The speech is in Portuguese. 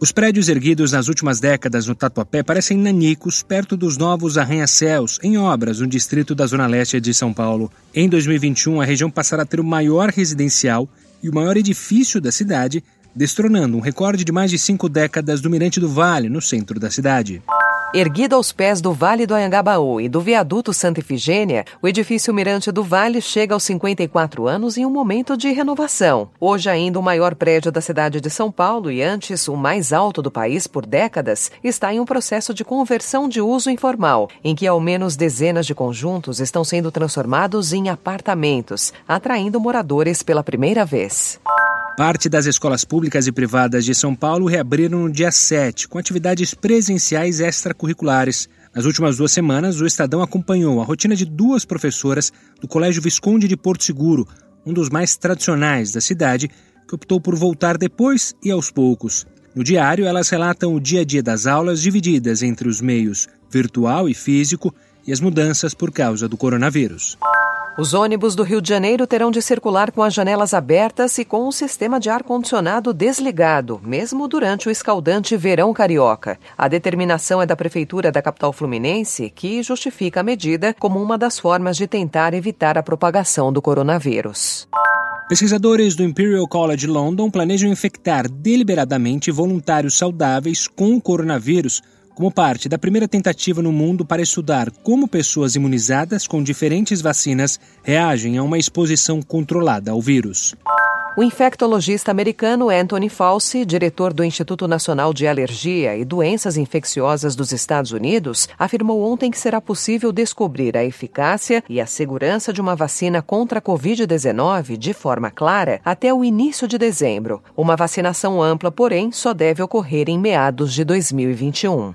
Os prédios erguidos nas últimas décadas no Tatuapé parecem nanicos perto dos novos arranha-céus em obras no distrito da Zona Leste de São Paulo. Em 2021, a região passará a ter o maior residencial e o maior edifício da cidade, destronando um recorde de mais de cinco décadas do Mirante do Vale, no centro da cidade. Erguido aos pés do Vale do Anhangabaú e do viaduto Santa Efigênia, o edifício Mirante do Vale chega aos 54 anos em um momento de renovação. Hoje ainda o maior prédio da cidade de São Paulo e antes o mais alto do país por décadas, está em um processo de conversão de uso informal, em que ao menos dezenas de conjuntos estão sendo transformados em apartamentos, atraindo moradores pela primeira vez. Parte das escolas públicas e privadas de São Paulo reabriram no dia 7, com atividades presenciais extracurriculares. Nas últimas duas semanas, o Estadão acompanhou a rotina de duas professoras do Colégio Visconde de Porto Seguro, um dos mais tradicionais da cidade, que optou por voltar depois e aos poucos. No diário, elas relatam o dia a dia das aulas divididas entre os meios virtual e físico e as mudanças por causa do coronavírus. Os ônibus do Rio de Janeiro terão de circular com as janelas abertas e com o sistema de ar-condicionado desligado, mesmo durante o escaldante verão carioca. A determinação é da Prefeitura da capital fluminense, que justifica a medida como uma das formas de tentar evitar a propagação do coronavírus. Pesquisadores do Imperial College London planejam infectar deliberadamente voluntários saudáveis com o coronavírus como parte da primeira tentativa no mundo para estudar como pessoas imunizadas com diferentes vacinas reagem a uma exposição controlada ao vírus. O infectologista americano Anthony Fauci, diretor do Instituto Nacional de Alergia e Doenças Infecciosas dos Estados Unidos, afirmou ontem que será possível descobrir a eficácia e a segurança de uma vacina contra a Covid-19 de forma clara até o início de dezembro. Uma vacinação ampla, porém, só deve ocorrer em meados de 2021.